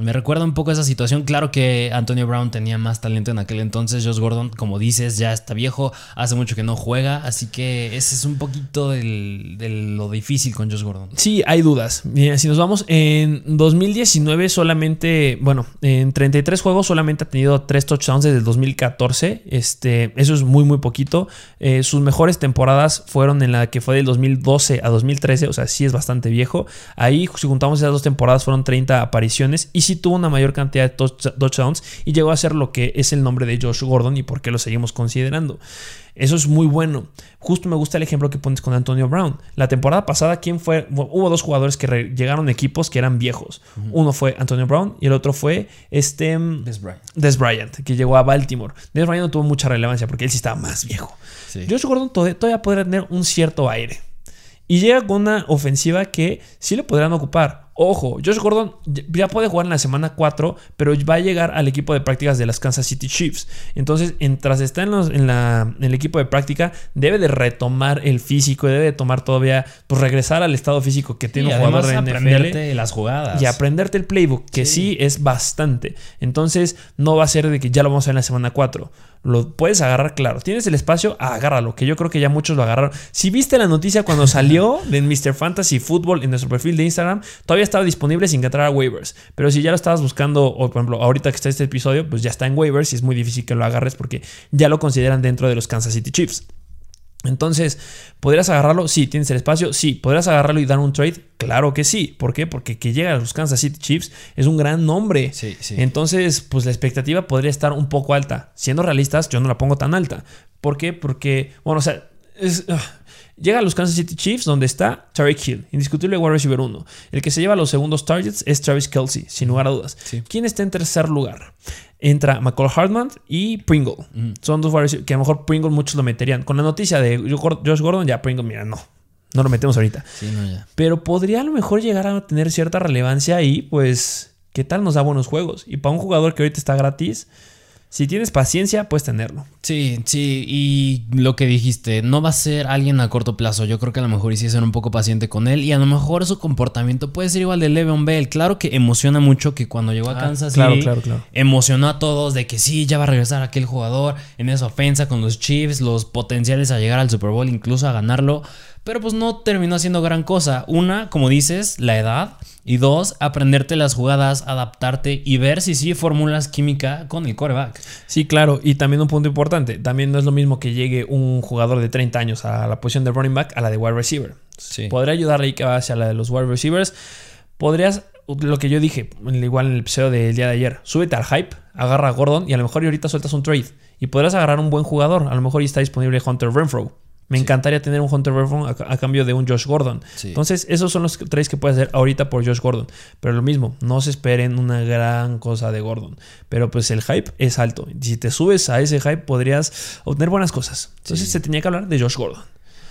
Me recuerda un poco esa situación. Claro que Antonio Brown tenía más talento en aquel entonces. Josh Gordon, como dices, ya está viejo. Hace mucho que no juega. Así que ese es un poquito de lo difícil con Josh Gordon. Sí, hay dudas. Mira, si nos vamos, en 2019 solamente, bueno, en 33 juegos solamente ha tenido 3 touchdowns desde el 2014. Este, eso es muy, muy poquito. Eh, sus mejores temporadas fueron en la que fue del 2012 a 2013. O sea, sí es bastante viejo. Ahí, si juntamos esas dos temporadas, fueron 30 apariciones. Sí tuvo una mayor cantidad de touchdowns y llegó a ser lo que es el nombre de Josh Gordon y por qué lo seguimos considerando. Eso es muy bueno. Justo me gusta el ejemplo que pones con Antonio Brown. La temporada pasada, ¿quién fue? Hubo dos jugadores que llegaron equipos que eran viejos. Uno fue Antonio Brown y el otro fue este mm, Des Bryant. Des Bryant, que llegó a Baltimore. Des Bryant no tuvo mucha relevancia porque él sí estaba más viejo. Josh Gordon todavía podría tener un cierto aire. Y llega con una ofensiva que sí le podrán ocupar. Ojo, Josh Gordon ya puede jugar en la semana 4, pero va a llegar al equipo de prácticas de las Kansas City Chiefs. Entonces, mientras está en, el equipo de práctica, debe de retomar el físico, debe de tomar todavía, pues regresar al estado físico que tiene un jugador de aprenderte las jugadas. Y aprenderte el playbook, que sí. es bastante. Entonces, no va a ser de que ya lo vamos a ver en la semana 4 lo puedes agarrar, claro. Tienes el espacio, agárralo, que yo creo que ya muchos lo agarraron. Si viste la noticia cuando salió de Mr. Fantasy Football en nuestro perfil de Instagram, todavía estaba disponible sin que entrara a waivers. Pero si ya lo estabas buscando, o por ejemplo, ahorita que está este episodio, pues ya está en waivers y es muy difícil que lo agarres porque ya lo consideran dentro de los Kansas City Chiefs. Entonces, ¿podrías agarrarlo? Sí, tienes el espacio. Sí, ¿podrías agarrarlo y dar un trade? Claro que sí. ¿Por qué? Porque que llega a los Kansas City Chiefs es un gran nombre. Sí, sí. Entonces, pues la expectativa podría estar un poco alta. Siendo realistas, yo no la pongo tan alta. ¿Por qué? Porque, bueno, o sea, es, Llega a los Kansas City Chiefs, donde está Tariq Hill, indiscutible wide receiver 1. El que se lleva los segundos targets es Travis Kelsey, sin lugar a dudas. ¿Quién está en tercer lugar? Entra McCall Hartman y Pringle. Son dos wide que a lo mejor Pringle muchos lo meterían. Con la noticia de Josh Gordon, ya Pringle, mira, no. No lo metemos ahorita. Pero podría a lo mejor llegar a tener cierta relevancia y pues, ¿qué tal nos da buenos juegos? Y para un jugador que ahorita está gratis, si tienes paciencia, puedes tenerlo. Sí, sí, y lo que dijiste, no va a ser alguien a corto plazo. Yo creo que a lo mejor hiciste ser un poco paciente con él y a lo mejor su comportamiento puede ser igual de Le'Veon Bell. Claro que emociona mucho que cuando llegó a ah, Kansas claro, claro, claro. emocionó a todos de que sí, ya va a regresar aquel jugador en esa ofensa con los Chiefs, los potenciales a llegar al Super Bowl, incluso a ganarlo. Pero pues no terminó haciendo gran cosa. Una, como dices, la edad. Y dos, aprenderte las jugadas, adaptarte y ver si sí formulas química con el coreback. Sí, claro. Y también un punto importante. También no es lo mismo que llegue un jugador de 30 años a la posición de running back a la de wide receiver. Sí. Podría ayudarle ahí que va hacia la de los wide receivers. Podrías, lo que yo dije, igual en el episodio del día de ayer, súbete al hype, agarra a Gordon y a lo mejor ahorita sueltas un trade. Y podrás agarrar un buen jugador. A lo mejor ya está disponible Hunter Renfro. Me encantaría tener un Hunter Renfro a, cambio de un Josh Gordon. Entonces, esos son los trades que puedes hacer ahorita por Josh Gordon. Pero lo mismo, no se esperen una gran cosa de Gordon. Pero pues el hype es alto. Si te subes a ese hype, podrías obtener buenas cosas. Entonces, se tenía que hablar de Josh Gordon.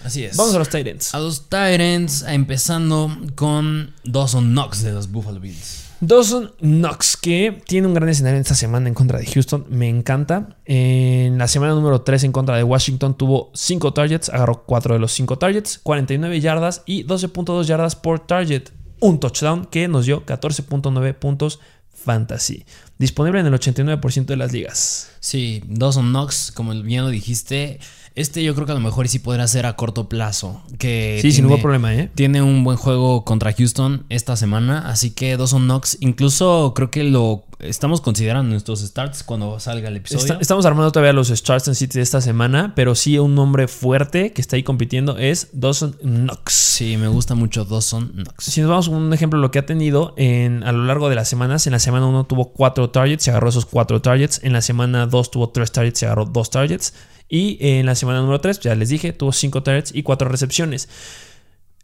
Así es. Vamos a los Titans. A los Titans, empezando con Dawson Knox de los Buffalo Bills. Dawson Knox, que tiene un gran escenario esta semana en contra de Houston, me encanta. En la semana número 3 en contra de Washington tuvo 5 targets, agarró 4 de los 5 targets, 49 yardas y 12.2 yardas por target. Un touchdown que nos dio 14.9 puntos fantasy. Disponible en el 89% de las ligas. Sí, Dawson Knox, como bien lo dijiste, este yo creo que a lo mejor sí podrá ser a corto plazo. Que sí, sin ningún problema, ¿eh? Tiene un buen juego contra Houston esta semana. Así que Dawson Knox, incluso creo que lo estamos considerando nuestros starts cuando salga el episodio. estamos armando todavía los starts en City de esta semana, pero sí un nombre fuerte que está ahí compitiendo es Dawson Knox. Sí, me gusta mucho Dawson Knox. Si nos vamos a un ejemplo de lo que ha tenido en, a lo largo de las semanas, en la semana 1 tuvo 4 targets, se agarró esos 4 targets. En la semana 2 tuvo 3 targets, se agarró 2 targets. Y en la semana número 3, ya les dije, tuvo 5 targets y 4 recepciones.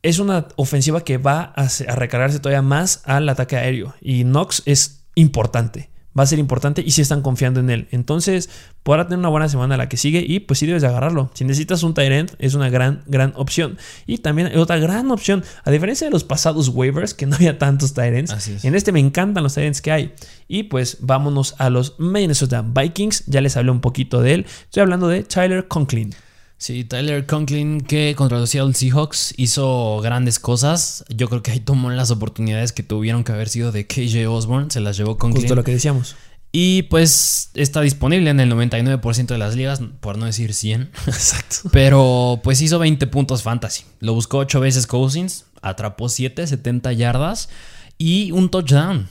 Es una ofensiva que va a, recargarse todavía más al ataque aéreo. Y Knox es importante va a ser importante y si están confiando en él. Entonces, podrá tener una buena semana la que sigue y pues sí debes de agarrarlo. Si necesitas un Tyrant, es una gran, gran opción. Y también hay otra gran opción, a diferencia de los pasados waivers, que no había tantos Tyrants, en este me encantan los Tyrants que hay. Y pues vámonos a los Minnesota Vikings, ya les hablé un poquito de él. Estoy hablando de Tyler Conklin. Sí, Tyler Conklin que contra los Seattle Seahawks hizo grandes cosas. Yo creo que ahí tomó las oportunidades que tuvieron que haber sido de KJ Osborne. Se las llevó Conklin. Justo lo que decíamos. Y pues está disponible en el 99% de las ligas, por no decir 100. Exacto. Pero pues hizo 20 puntos fantasy. Lo buscó 8 veces Cousins, atrapó 7, 70 yardas y un touchdown.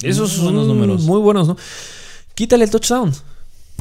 Esos son los números. Muy buenos, ¿no? Quítale el touchdown.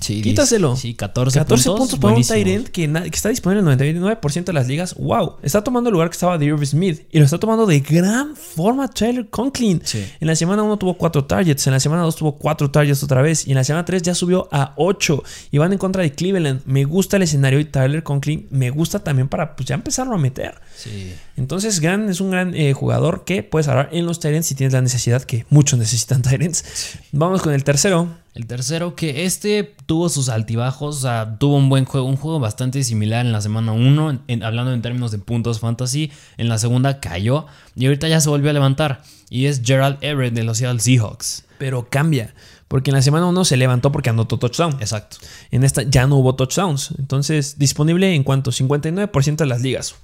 Sí, Quítaselo. Sí, 14, 14 puntos, para un buenísimos. Tyrant que, na- que está disponible en el 99% de las ligas. ¡Wow! Está tomando el lugar que estaba de Irv Smith. Y lo está tomando de gran forma Tyler Conklin. Sí. En la semana 1 tuvo 4 targets. En la semana 2 tuvo 4 targets otra vez. Y en la semana 3 ya subió a 8. Y van en contra de Cleveland. Me gusta el escenario y Tyler Conklin me gusta también para pues, ya empezarlo a meter. Sí. Entonces, gran, es un gran eh, jugador que puedes hablar en los Tyrants si tienes la necesidad, que muchos necesitan Tyrants. Vamos con el tercero. El tercero, que este tuvo sus altibajos, o sea, tuvo un buen juego, un juego bastante similar en la semana 1, hablando en términos de puntos fantasy. En la segunda cayó y ahorita ya se volvió a levantar. Y es Gerald Everett de los Seattle Seahawks. Pero cambia. Porque en la semana 1 se levantó porque anotó touchdown. Exacto. En esta ya no hubo touchdowns. Entonces, disponible en cuanto 59% de las ligas.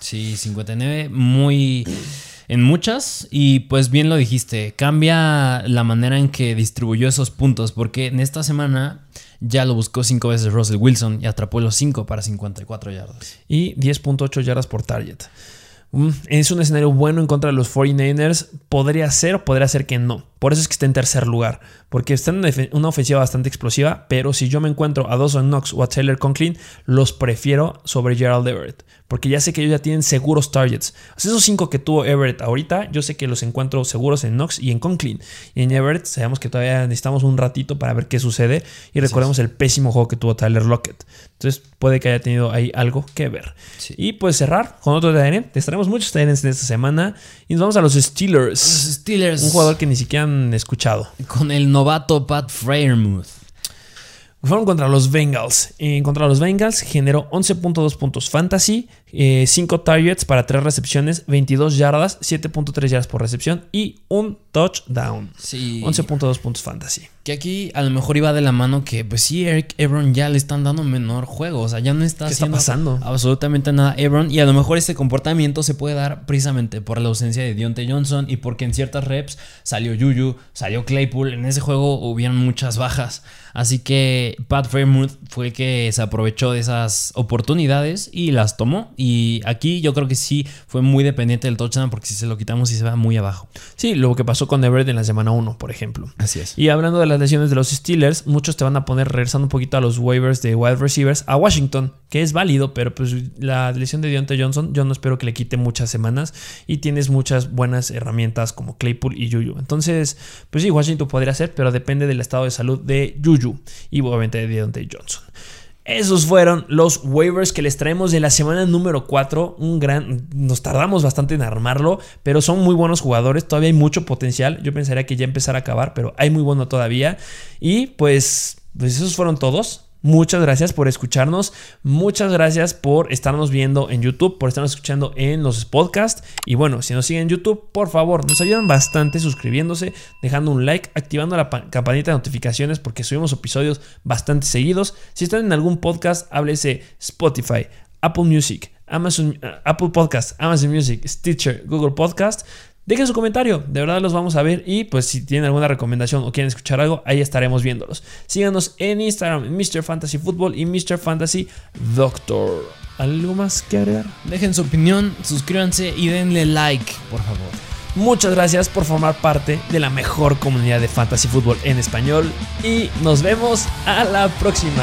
Sí, 59, muy en muchas y pues bien lo dijiste, cambia la manera en que distribuyó esos puntos porque en esta semana ya lo buscó cinco veces Russell Wilson y atrapó los 5 para 54 yardas. Y 10.8 yardas por target. Mm, Es un escenario bueno en contra de los 49ers. Podría ser o podría ser que no. Por eso es que está en tercer lugar. Porque está en una ofensiva bastante explosiva. Pero si yo me encuentro a Dawson Knox o a Taylor Conklin, los prefiero sobre Gerald Everett. Porque ya sé que ellos ya tienen seguros targets. Esos cinco que tuvo Everett ahorita, yo sé que los encuentro seguros en Knox y en Conklin. Y en Everett sabemos que todavía necesitamos un ratito para ver qué sucede. Y recordemos el pésimo juego que tuvo Tyler Lockett. Entonces puede que haya tenido ahí algo que ver. Sí. Y pues cerrar con otro Tyrant. Les traemos muchos Tyrants en esta semana. Y nos vamos a los Steelers. Los Steelers Un jugador que ni siquiera han escuchado. con el novato Pat Freiermuth. Fueron contra los Bengals. En contra los Bengals generó 11.2 puntos fantasy, 5 targets para 3 recepciones, 22 yardas, 7.3 yardas por recepción y un touchdown. Sí. 11.2 puntos fantasy. Que aquí a lo mejor iba de la mano que, pues sí, Eric Ebron ya le están dando menor juego. O sea, ya no está ¿Qué está haciendo pasando? absolutamente nada Ebron. Y a lo mejor este comportamiento se puede dar precisamente por la ausencia de Deontay Johnson y porque en ciertas reps salió Juju, salió Claypool. En ese juego hubieron muchas bajas. Así que Pat Fairmouth fue el que se aprovechó de esas oportunidades y las tomó. Y aquí yo creo que sí fue muy dependiente del touchdown porque si se lo quitamos sí se va muy abajo. Sí, lo que pasó con Everett en la semana 1, por ejemplo. Así es. Y hablando de las lesiones de los Steelers, muchos te van a poner regresando un poquito a los waivers de wide receivers a Washington, que es válido, pero pues la lesión de Deontay Johnson, yo no espero que le quite muchas semanas y tienes muchas buenas herramientas como Claypool y Juju. Entonces, pues sí, Washington podría ser, pero depende del estado de salud de Juju y obviamente de Deontay Johnson. Esos fueron los waivers que les traemos de la semana número 4. Un gran. Nos tardamos bastante en armarlo, pero son muy buenos jugadores. Todavía hay mucho potencial. Yo pensaría que ya empezar a acabar, pero hay muy bueno todavía. Y pues, pues esos fueron todos. Muchas gracias por escucharnos. Muchas gracias por estarnos viendo en YouTube, por estarnos escuchando en los podcasts. Y bueno, si nos siguen en YouTube, por favor, nos ayudan bastante suscribiéndose, dejando un like, activando la pa- campanita de notificaciones porque subimos episodios bastante seguidos. Si están en algún podcast, háblese Spotify, Apple Music, Amazon, Apple Podcast, Amazon Music, Stitcher, Google Podcast. Dejen su comentario, de verdad los vamos a ver y pues si tienen alguna recomendación o quieren escuchar algo, ahí estaremos viéndolos. Síganos en Instagram, Mr. Fantasy Football y Mr. Fantasy Doctor. ¿Algo más que agregar? Dejen su opinión, suscríbanse y denle like, por favor. Muchas gracias por formar parte de la mejor comunidad de Fantasy Football en español y nos vemos a la próxima.